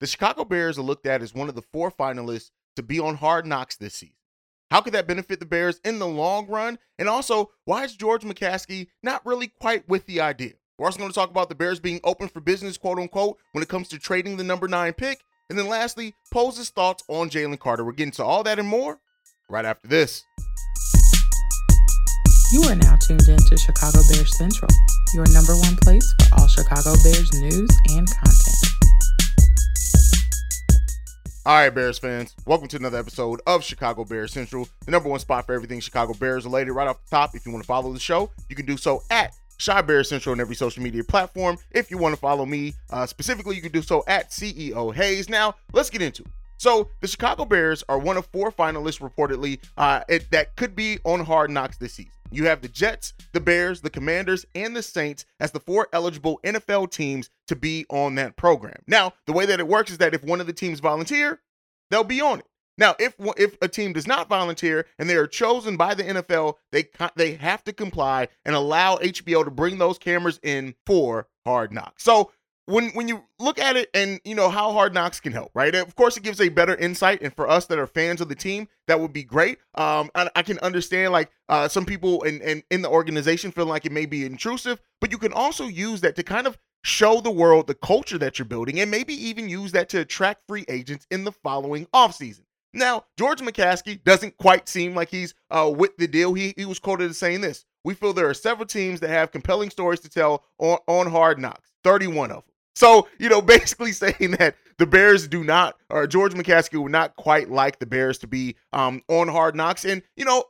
the Chicago Bears are looked at as one of the four finalists to be on Hard Knocks this season. How could that benefit the Bears in the long run? And also, why is George McCaskey not really quite with the idea? We're also going to talk about the Bears being open for business, quote unquote, when it comes to trading the number nine pick. And then lastly, Poles his thoughts on Jalen Carter. We're getting to all that and more right after this. You are now tuned in to Chicago Bears Central, your number one place for all Chicago Bears news and content. All right, Bears fans, welcome to another episode of Chicago Bears Central, the number one spot for everything Chicago Bears related. Right off the top, if you want to follow the show, you can do so at Chi Bears Central on every social media platform. If you want to follow me uh, specifically, you can do so at CEO Haize. Now, let's get into it. So, the Chicago Bears are one of four finalists reportedly uh, it, that could be on Hard Knocks this season. You have the Jets, the Bears, the Commanders, and the Saints as the four eligible NFL teams to be on that program. Now, the way that it works is that if one of the teams volunteer, they'll be on it. Now, if if a team does not volunteer and they are chosen by the NFL, they they have to comply and allow HBO to bring those cameras in for Hard Knocks. So when when you look at it and you know how hard knocks can help right? Of course it gives a better insight and for us that are fans of the team that would be great. Um i, I can understand like uh some people in, in in the organization feel like it may be intrusive but you can also use that to kind of show the world the culture that you're building and maybe even use that to attract free agents in the following offseason. Now george mccaskey doesn't quite seem like he's uh with the deal. He, he was quoted as saying this we feel there are several teams that have compelling stories to tell on, on hard knocks 31 of them so, you know, basically saying that the Bears do not, or George McCaskey would not quite like the Bears to be um, on hard knocks. And, you know,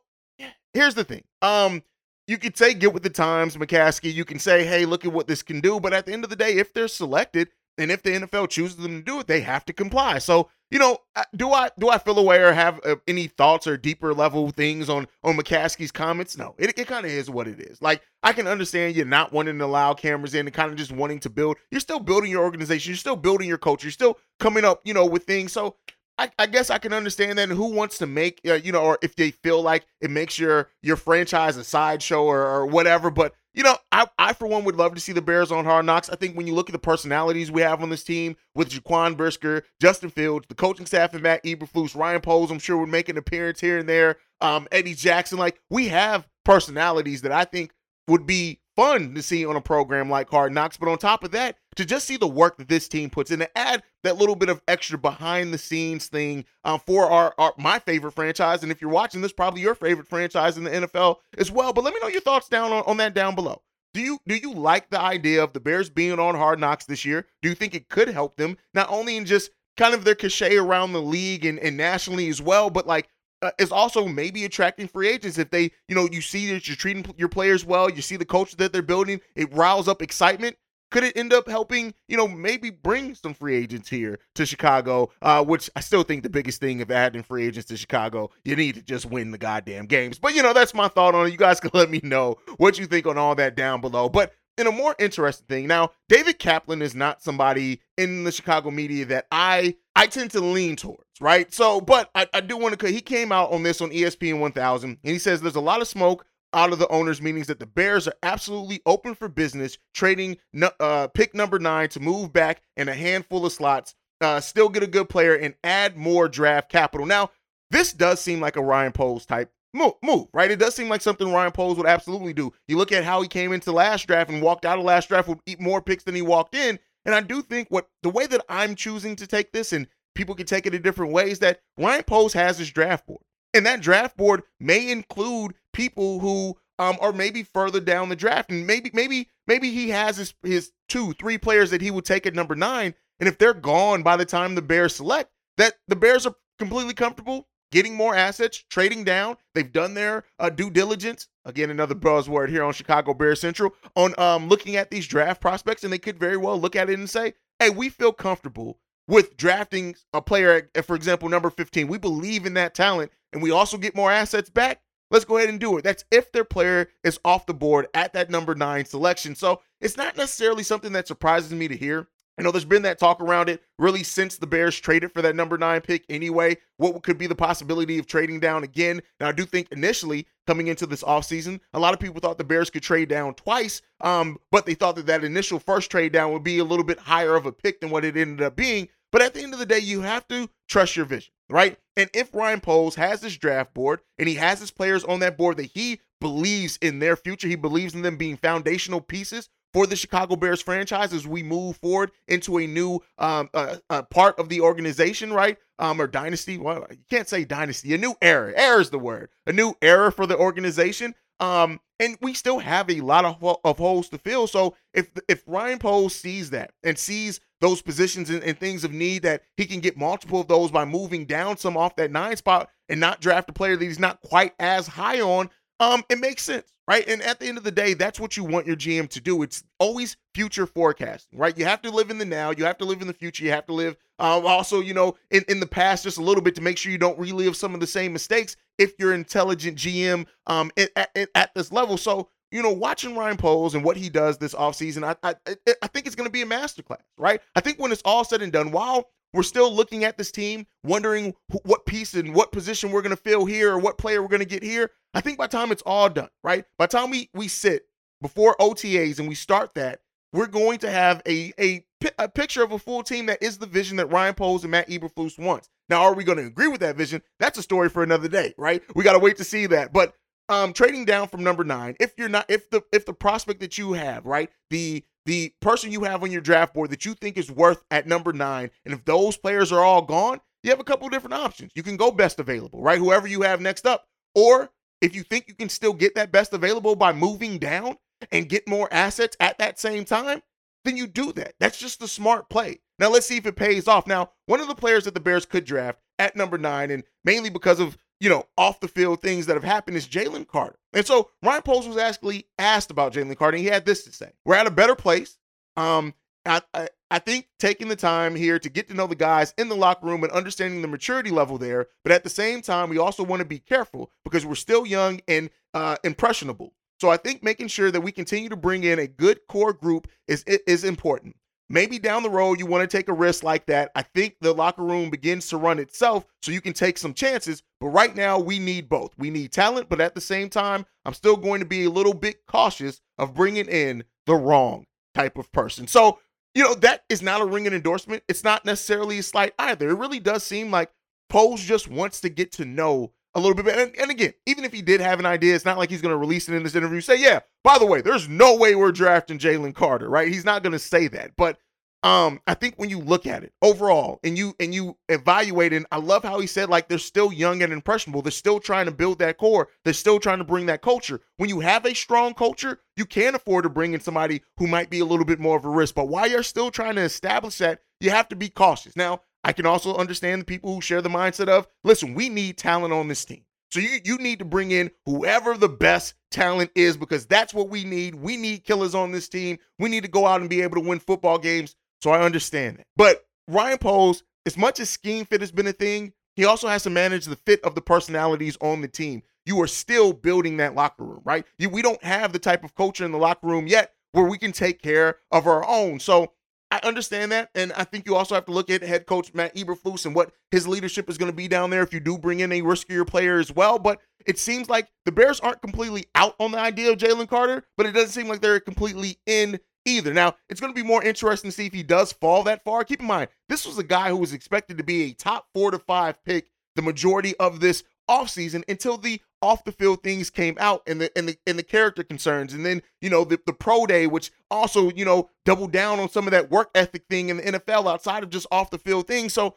here's the thing. Um, you could say get with the times, McCaskey. You can say, hey, look at what this can do. But at the end of the day, if they're selected and if the NFL chooses them to do it, they have to comply. So you know, do I do I feel away or have uh, any thoughts or deeper level things on on McCaskey's comments? No, it, it kind of is what it is. Like I can understand you not wanting to allow cameras in and kind of just wanting to build. You're still building your organization. You're still building your culture. You're still coming up, you know, with things. So I, I guess I can understand that. And who wants to make, uh, you know, or if they feel like it makes your your franchise a sideshow or, or whatever. But you know, I, I for one would love to see the Bears on Hard Knocks. I think when you look at the personalities we have on this team with Jaquan Brisker, Justin Fields, the coaching staff, and Matt Eberflus, Ryan Poles, I'm sure would make an appearance here and there. Um, Eddie Jackson, like we have personalities that I think would be fun to see on a program like Hard Knocks. But on top of that, to just see the work that this team puts in to add that little bit of extra behind the scenes thing um, for our, our my favorite franchise. And if you're watching this, probably your favorite franchise in the NFL as well. But let me know your thoughts down on, on that down below. Do you do you like the idea of the Bears being on Hard Knocks this year? Do you think it could help them not only in just kind of their cachet around the league and, and nationally as well, but like uh, is also maybe attracting free agents if they, you know, you see that you're treating your players well, you see the culture that they're building, it riles up excitement. Could it end up helping, you know, maybe bring some free agents here to Chicago? Uh, which I still think the biggest thing of adding free agents to Chicago, you need to just win the goddamn games. But you know, that's my thought on it. You guys can let me know what you think on all that down below. But in a more interesting thing, now David Kaplan is not somebody in the Chicago media that I I tend to lean towards, right? So, but I, I do want to. He came out on this on ESPN 1000, and he says there's a lot of smoke out of the owners' meetings that the Bears are absolutely open for business, trading uh, pick number nine to move back in a handful of slots, uh, still get a good player, and add more draft capital. Now, this does seem like a Ryan Poles type move, move, right? It does seem like something Ryan Poles would absolutely do. You look at how he came into last draft and walked out of last draft with eat more picks than he walked in. And I do think what the way that I'm choosing to take this, and people can take it in different ways, that Ryan Poles has his draft board. And that draft board may include people who um are maybe further down the draft. And maybe, maybe, maybe he has his his two, three players that he would take at number nine. And if they're gone by the time the Bears select, that the Bears are completely comfortable getting more assets, trading down. They've done their uh, due diligence. Again, another buzzword here on Chicago Bears Central on um, looking at these draft prospects, and they could very well look at it and say, "Hey, we feel comfortable with drafting a player, at, for example, number 15. We believe in that talent, and we also get more assets back. Let's go ahead and do it. That's if their player is off the board at that number nine selection. So it's not necessarily something that surprises me to hear. I know there's been that talk around it really since the Bears traded for that number nine pick anyway. What could be the possibility of trading down again? Now, I do think initially coming into this offseason, a lot of people thought the Bears could trade down twice, um, but they thought that that initial first trade down would be a little bit higher of a pick than what it ended up being. But at the end of the day, you have to trust your vision, right? And if Ryan Poles has his draft board and he has his players on that board that he believes in their future, he believes in them being foundational pieces for the Chicago Bears franchise as we move forward into a new um, uh, uh, part of the organization, right? Um, or dynasty. Well, you can't say dynasty. A new era. Era is the word. A new era for the organization. Um, and we still have a lot of, of holes to fill. So if if Ryan Poles sees that and sees those positions and, and, things of need that he can get multiple of those by moving down some off that nine spot and not draft a player that he's not quite as high on, um, it makes sense, right? And at the end of the day, that's what you want your GM to do. It's always future forecasting, right? You have to live in the now, you have to live in the future, you have to live um, also, you know, in, in the past just a little bit to make sure you don't relive some of the same mistakes if you're intelligent GM um, at, at, at this level. So, you know, watching Ryan Poles and what he does this offseason, I, I, I think it's going to be a masterclass, right? I think when it's all said and done, while we're still looking at this team, wondering what piece and what position we're going to fill here or what player we're going to get here. I think by the time it's all done, right? By the time we we sit before OTAs and we start that, we're going to have a a, a picture of a full team that is the vision that Ryan Poles and Matt Eberflus wants. Now, are we going to agree with that vision? That's a story for another day, right? We got to wait to see that. But um, trading down from number nine, if you're not, if the if the prospect that you have, right, the the person you have on your draft board that you think is worth at number nine, and if those players are all gone, you have a couple different options. You can go best available, right? Whoever you have next up. Or if you think you can still get that best available by moving down and get more assets at that same time, then you do that. That's just the smart play. Now let's see if it pays off. Now, one of the players that the Bears could draft at number nine, and mainly because of you know, off the field things that have happened is Jalen Carter. And so Ryan Poles was actually asked about Jalen Carter, and he had this to say: "We're at a better place. Um, I, I, I think taking the time here to get to know the guys in the locker room and understanding the maturity level there, but at the same time, we also want to be careful because we're still young and uh, impressionable. So I think making sure that we continue to bring in a good core group is is important. Maybe down the road you want to take a risk like that. I think the locker room begins to run itself so you can take some chances. But right now we need both. We need talent, but at the same time, I'm still going to be a little bit cautious of bringing in the wrong type of person. So, you know, that is not a ringing endorsement. It's not necessarily a slight either. It really does seem like Poles just wants to get to know a little bit. And, and, again, even if he did have an idea, it's not like he's going to release it in this interview. Say, yeah, by the way, there's no way we're drafting Jalen Carter, right? He's not going to say that. But um, I think when you look at it overall and you and you evaluate and I love how he said like they're still young and impressionable. They're still trying to build that core. They're still trying to bring that culture. When you have a strong culture, you can afford to bring in somebody who might be a little bit more of a risk. But while you're still trying to establish that, you have to be cautious. Now, I can also understand the people who share the mindset of, listen, we need talent on this team. So you you need to bring in whoever the best talent is because that's what we need. We need killers on this team. We need to go out and be able to win football games. So I understand that. But Ryan Poles, as much as scheme fit has been a thing, he also has to manage the fit of the personalities on the team. You are still building that locker room, right? You, we don't have the type of culture in the locker room yet where we can take care of our own. So I understand that. And I think you also have to look at head coach Matt Eberflus and what his leadership is going to be down there if you do bring in a riskier player as well. But it seems like the Bears aren't completely out on the idea of Jalen Carter, but it doesn't seem like they're completely in either. Now, it's going to be more interesting to see if he does fall that far. Keep in mind, this was a guy who was expected to be a top four to five pick the majority of this offseason until the off the field things came out and the and the and the character concerns. And then you know the, the pro day which also you know doubled down on some of that work ethic thing in the NFL outside of just off the field things. So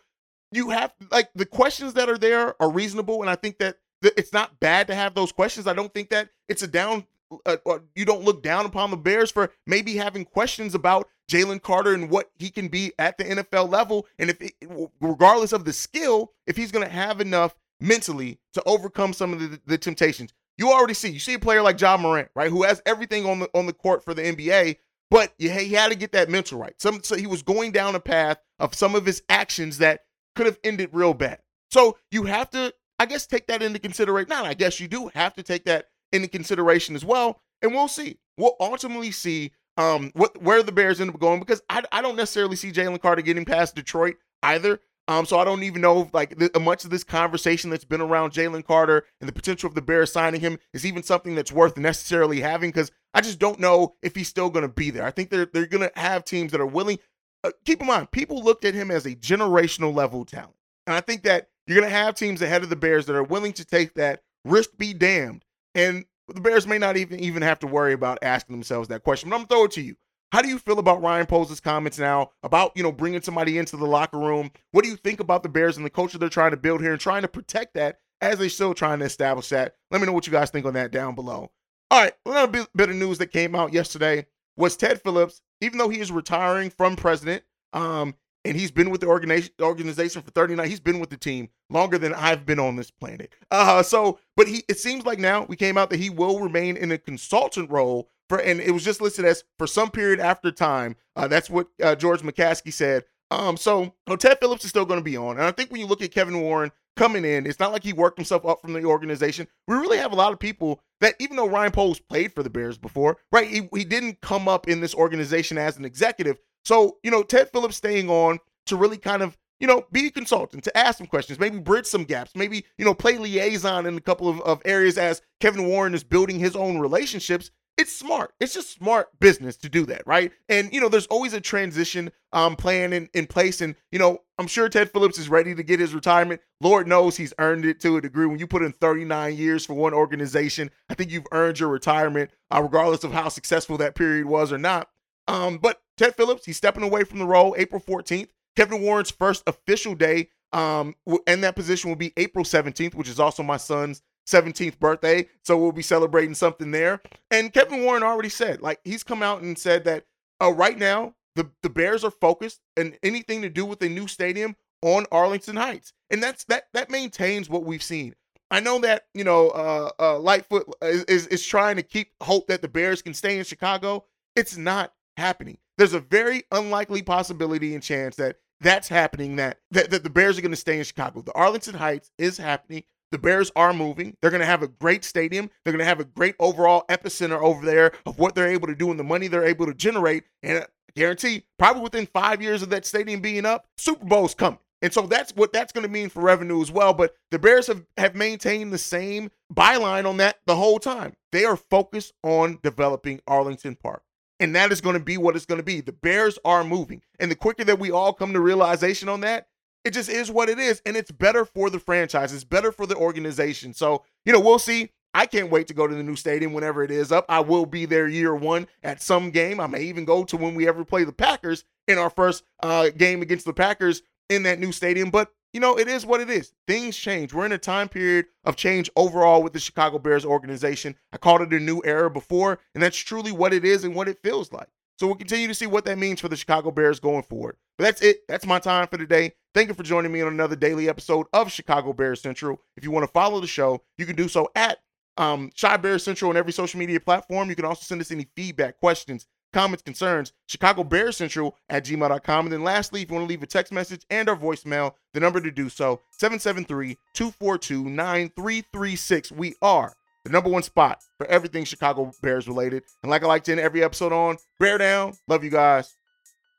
you have like the questions that are there are reasonable and I think that it's not bad to have those questions. I don't think that it's a down uh, you don't look down upon the Bears for maybe having questions about Jalen Carter and what he can be at the NFL level. And if it, regardless of the skill if he's going to have enough mentally to overcome some of the, the temptations. You already see, you see a player like Ja Morant, right, who has everything on the on the court for the NBA, but he had to get that mental right. Some so he was going down a path of some of his actions that could have ended real bad. So you have to, I guess, take that into consideration. Not, I guess you do have to take that into consideration as well, and we'll see. We'll ultimately see um what where the Bears end up going because I, I don't necessarily see Jalen Carter getting past Detroit either. Um, so I don't even know like th- much of this conversation that's been around Jalen Carter and the potential of the Bears signing him is even something that's worth necessarily having because I just don't know if he's still going to be there. I think they're they're going to have teams that are willing. uh, keep in mind, people looked at him as a generational level talent. And I think that you're going to have teams ahead of the Bears that are willing to take that risk be damned. And the Bears may not even even have to worry about asking themselves that question. But I'm going to throw it to you. How do you feel about Ryan Poles' comments now about, you know, bringing somebody into the locker room? What do you think about the Bears and the culture they're trying to build here and trying to protect that as they're still trying to establish that? Let me know what you guys think on that down below. All right, another bit of news that came out yesterday was Ted Phillips, even though he is retiring from president, um, and he's been with the organization organization for 39 he's been with the team longer than i've been on this planet uh so but he it seems like now we came out that he will remain in a consultant role for and it was just listed as for some period after time uh that's what uh, george mccaskey said um so ted phillips is still going to be on and i think when you look at kevin warren coming in it's not like he worked himself up from the organization we really have a lot of people that even though ryan poles played for the bears before right he, he didn't come up in this organization as an executive so, you know, Ted Phillips staying on to really kind of, you know, be a consultant, to ask some questions, maybe bridge some gaps, maybe, you know, play liaison in a couple of, of areas as Kevin Warren is building his own relationships. It's smart. It's just smart business to do that, right? And, you know, there's always a transition um, plan in, in place. And, you know, I'm sure Ted Phillips is ready to get his retirement. Lord knows he's earned it to a degree. When you put in 39 years for one organization, I think you've earned your retirement, uh, regardless of how successful that period was or not. Um, but Ted Phillips, he's stepping away from the role April 14th. Kevin Warren's first official day um, in that position will be April 17th, which is also my son's 17th birthday. So we'll be celebrating something there. And Kevin Warren already said, like, he's come out and said that uh, right now, the, the Bears are focused and anything to do with a new stadium on Arlington Heights. And that's that that maintains what we've seen. I know that, you know, uh, uh, Lightfoot is, is, is trying to keep hope that the Bears can stay in Chicago. It's not happening. There's a very unlikely possibility and chance that that's happening, that, that, that the Bears are going to stay in Chicago. The Arlington Heights is happening. The Bears are moving. They're going to have a great stadium. They're going to have a great overall epicenter over there of what they're able to do and the money they're able to generate. And I guarantee, probably within five years of that stadium being up, Super Bowl's coming. And so that's what that's going to mean for revenue as well. But the Bears have, have maintained the same byline on that the whole time. They are focused on developing Arlington Park. And that is going to be what it's going to be. The Bears are moving. And the quicker that we all come to realization on that, it just is what it is. And it's better for the franchise, it's better for the organization. So, you know, we'll see. I can't wait to go to the new stadium whenever it is up. I will be there year one at some game. I may even go to when we ever play the Packers in our first uh, game against the Packers in that new stadium. But you know, it is what it is. Things change. We're in a time period of change overall with the Chicago Bears organization. I called it a new era before, and that's truly what it is and what it feels like. So we'll continue to see what that means for the Chicago Bears going forward. But that's it. That's my time for today. Thank you for joining me on another daily episode of Chicago Bears Central. If you want to follow the show, you can do so at um, Chi Bears Central on every social media platform. You can also send us any feedback, questions, comments, concerns, Chicago Bears Central at gmail.com. And then lastly, if you want to leave a text message and our voicemail, the number to do so, 773-242-9336. We are the number one spot for everything Chicago Bears related. And like I like to end every episode on, bear down. Love you guys.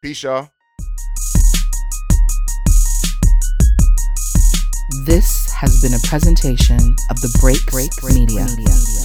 Peace, y'all. This has been a presentation of the Break Break Media. Media.